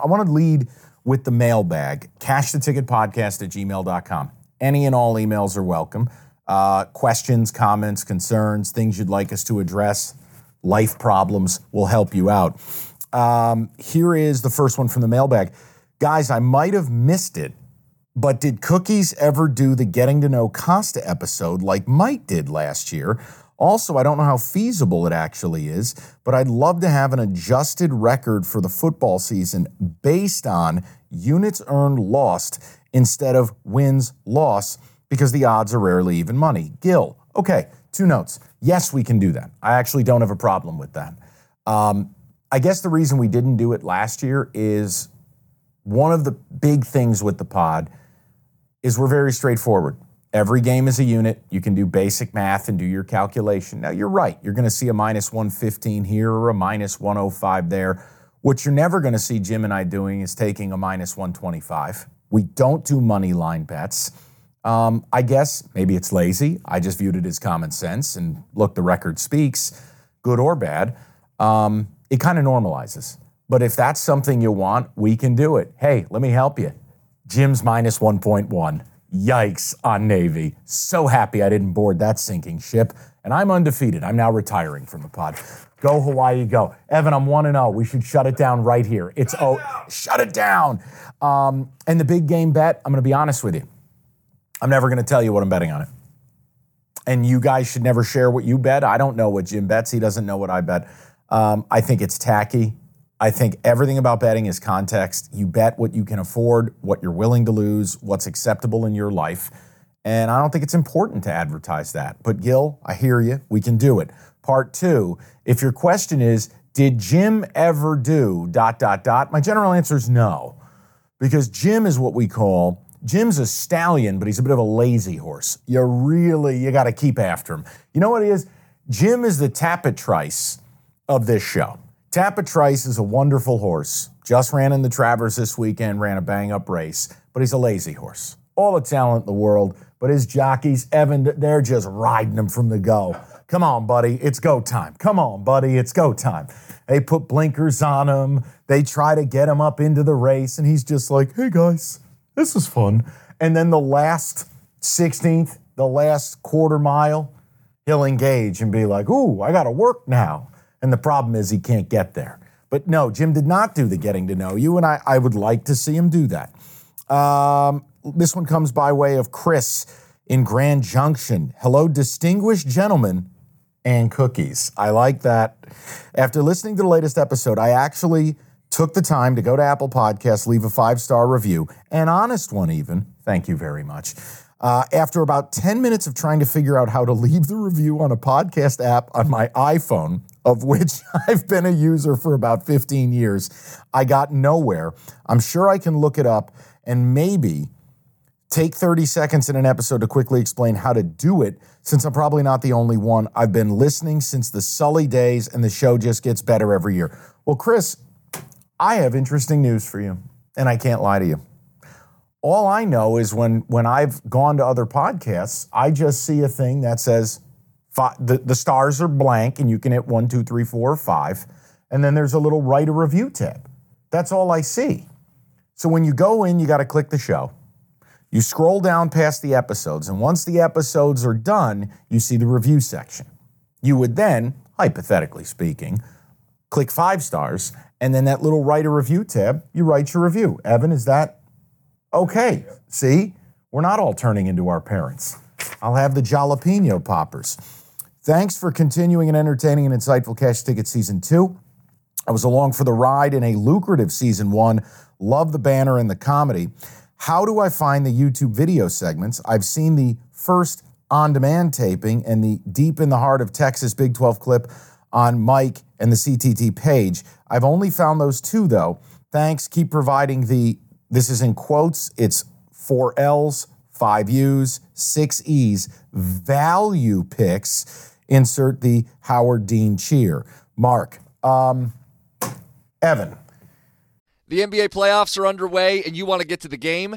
I want to lead with the mailbag. Cash the ticket podcast at gmail.com. Any and all emails are welcome. Uh, questions, comments, concerns, things you'd like us to address life problems will help you out. Um, here is the first one from the mailbag. Guys, I might have missed it, but did Cookies ever do the Getting to Know Costa episode like Mike did last year? Also, I don't know how feasible it actually is, but I'd love to have an adjusted record for the football season based on units earned lost instead of wins loss because the odds are rarely even money. Gil, okay, two notes. Yes, we can do that. I actually don't have a problem with that. Um, I guess the reason we didn't do it last year is one of the big things with the pod is we're very straightforward. Every game is a unit. You can do basic math and do your calculation. Now, you're right. You're going to see a minus 115 here or a minus 105 there. What you're never going to see Jim and I doing is taking a minus 125. We don't do money line bets. Um, I guess maybe it's lazy. I just viewed it as common sense. And look, the record speaks, good or bad. Um, it kind of normalizes. But if that's something you want, we can do it. Hey, let me help you. Jim's minus 1.1. Yikes on Navy. So happy I didn't board that sinking ship. And I'm undefeated. I'm now retiring from the pod. Go Hawaii, go. Evan, I'm 1 0. We should shut it down right here. It's oh, shut it down. Um, and the big game bet, I'm going to be honest with you. I'm never going to tell you what I'm betting on it. And you guys should never share what you bet. I don't know what Jim bets. He doesn't know what I bet. Um, I think it's tacky. I think everything about betting is context. You bet what you can afford, what you're willing to lose, what's acceptable in your life. And I don't think it's important to advertise that. But Gil, I hear you. We can do it. Part two, if your question is, did Jim ever do dot, dot, dot? My general answer is no. Because Jim is what we call Jim's a stallion, but he's a bit of a lazy horse. You really, you got to keep after him. You know what he is? Jim is the Tapit Trice of this show. Tapit Trice is a wonderful horse. Just ran in the Travers this weekend, ran a bang up race, but he's a lazy horse. All the talent in the world, but his jockeys, Evan, they're just riding him from the go. Come on, buddy, it's go time. Come on, buddy, it's go time. They put blinkers on him. They try to get him up into the race, and he's just like, hey guys, this is fun. And then the last 16th, the last quarter mile, he'll engage and be like, ooh, I got to work now. And the problem is he can't get there. But no, Jim did not do the getting to know you, and I, I would like to see him do that. Um, this one comes by way of Chris in Grand Junction. Hello, distinguished gentlemen and cookies. I like that. After listening to the latest episode, I actually took the time to go to Apple Podcasts, leave a five star review, an honest one even. Thank you very much. Uh, after about 10 minutes of trying to figure out how to leave the review on a podcast app on my iPhone, of which I've been a user for about 15 years, I got nowhere. I'm sure I can look it up and maybe take 30 seconds in an episode to quickly explain how to do it, since I'm probably not the only one. I've been listening since the Sully days, and the show just gets better every year. Well, Chris, I have interesting news for you, and I can't lie to you. All I know is when when I've gone to other podcasts, I just see a thing that says five, the, the stars are blank, and you can hit one, two, three, four, five, and then there's a little write a review tab. That's all I see. So when you go in, you got to click the show. You scroll down past the episodes, and once the episodes are done, you see the review section. You would then, hypothetically speaking, click five stars, and then that little write a review tab, you write your review. Evan, is that okay? See, we're not all turning into our parents. I'll have the jalapeno poppers. Thanks for continuing and entertaining an insightful cash ticket season two. I was along for the ride in a lucrative season one. Love the banner and the comedy. How do I find the YouTube video segments? I've seen the first on demand taping and the Deep in the Heart of Texas Big 12 clip on Mike and the CTT page. I've only found those two though. Thanks. Keep providing the, this is in quotes, it's four L's, five U's, six E's, value picks. Insert the Howard Dean cheer. Mark, um, Evan. The NBA playoffs are underway and you want to get to the game?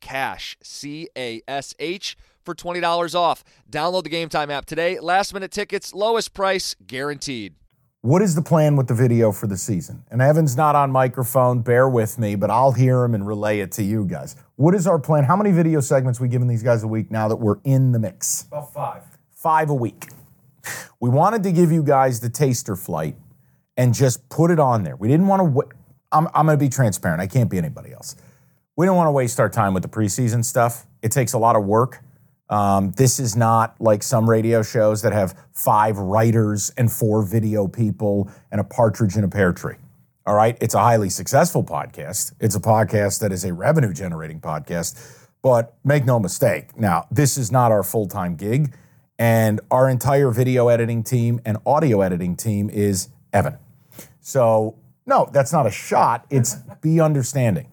CASH, C A S H, for $20 off. Download the Game Time app today. Last minute tickets, lowest price guaranteed. What is the plan with the video for the season? And Evan's not on microphone, bear with me, but I'll hear him and relay it to you guys. What is our plan? How many video segments we giving these guys a week now that we're in the mix? About five. Five a week. We wanted to give you guys the taster flight and just put it on there. We didn't want to. W- I'm, I'm going to be transparent. I can't be anybody else. We don't want to waste our time with the preseason stuff. It takes a lot of work. Um, this is not like some radio shows that have five writers and four video people and a partridge in a pear tree. All right. It's a highly successful podcast. It's a podcast that is a revenue generating podcast. But make no mistake, now, this is not our full time gig. And our entire video editing team and audio editing team is Evan. So, no, that's not a shot. It's be understanding.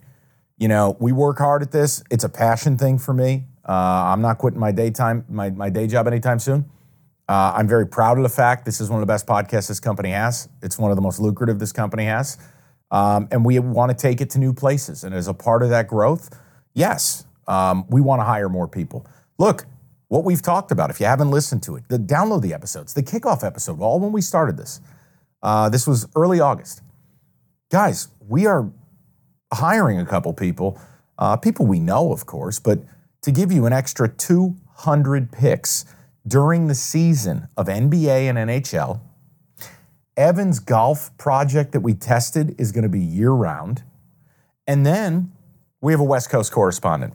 You know, we work hard at this. It's a passion thing for me. Uh, I'm not quitting my daytime, my, my day job anytime soon. Uh, I'm very proud of the fact this is one of the best podcasts this company has. It's one of the most lucrative this company has. Um, and we want to take it to new places. And as a part of that growth, yes, um, we want to hire more people. Look, what we've talked about, if you haven't listened to it, the, download the episodes, the kickoff episode, all when we started this. Uh, this was early August. Guys, we are hiring a couple people, uh, people we know, of course, but to give you an extra 200 picks during the season of NBA and NHL. Evan's golf project that we tested is going to be year round. And then we have a West Coast correspondent.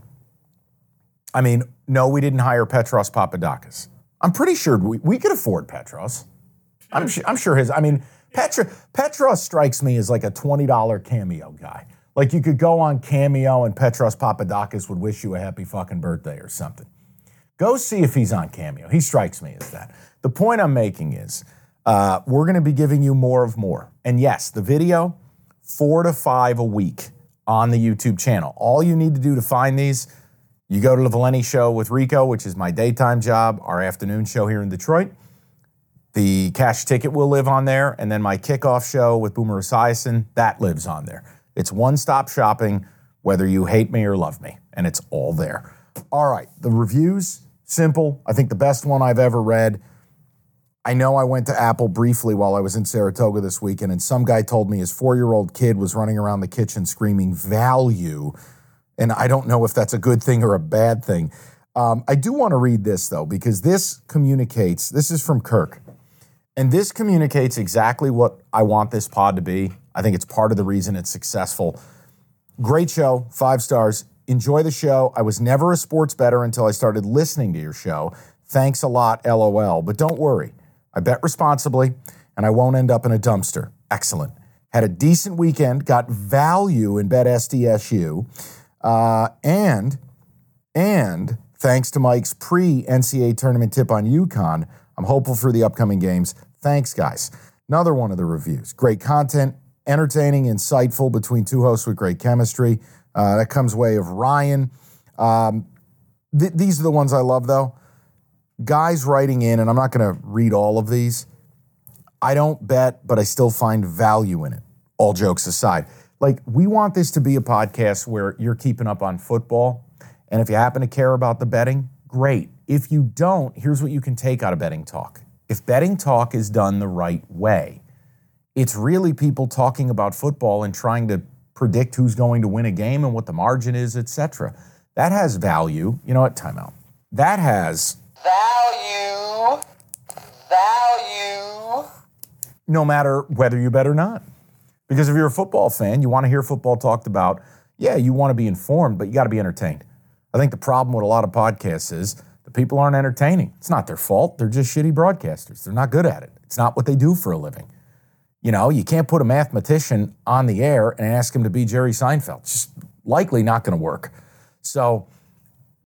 I mean, no, we didn't hire Petros Papadakis. I'm pretty sure we, we could afford Petros. I'm, su- I'm sure his, I mean, Petra, Petros strikes me as like a $20 cameo guy. Like you could go on Cameo and Petros Papadakis would wish you a happy fucking birthday or something. Go see if he's on Cameo. He strikes me as that. The point I'm making is uh, we're going to be giving you more of more. And yes, the video, four to five a week on the YouTube channel. All you need to do to find these, you go to the Valenti show with Rico, which is my daytime job, our afternoon show here in Detroit. The cash ticket will live on there. And then my kickoff show with Boomer Esiason, that lives on there. It's one stop shopping, whether you hate me or love me, and it's all there. All right, the reviews, simple. I think the best one I've ever read. I know I went to Apple briefly while I was in Saratoga this weekend, and some guy told me his four year old kid was running around the kitchen screaming value. And I don't know if that's a good thing or a bad thing. Um, I do want to read this, though, because this communicates, this is from Kirk. And this communicates exactly what I want this pod to be. I think it's part of the reason it's successful. Great show, five stars. Enjoy the show. I was never a sports bettor until I started listening to your show. Thanks a lot, LOL. But don't worry, I bet responsibly and I won't end up in a dumpster. Excellent. Had a decent weekend, got value in Bet SDSU, uh, and and Thanks to Mike's pre NCAA tournament tip on UConn. I'm hopeful for the upcoming games. Thanks, guys. Another one of the reviews. Great content, entertaining, insightful between two hosts with great chemistry. Uh, that comes way of Ryan. Um, th- these are the ones I love, though. Guys writing in, and I'm not going to read all of these. I don't bet, but I still find value in it. All jokes aside, like we want this to be a podcast where you're keeping up on football, and if you happen to care about the betting, great. If you don't, here's what you can take out of betting talk. If betting talk is done the right way, it's really people talking about football and trying to predict who's going to win a game and what the margin is, etc. That has value. You know what? Timeout. That has Value. Value. no matter whether you bet or not. Because if you're a football fan, you want to hear football talked about. Yeah, you want to be informed, but you got to be entertained. I think the problem with a lot of podcasts is the people aren't entertaining. It's not their fault. They're just shitty broadcasters. They're not good at it. It's not what they do for a living. You know, you can't put a mathematician on the air and ask him to be Jerry Seinfeld. It's just likely not going to work. So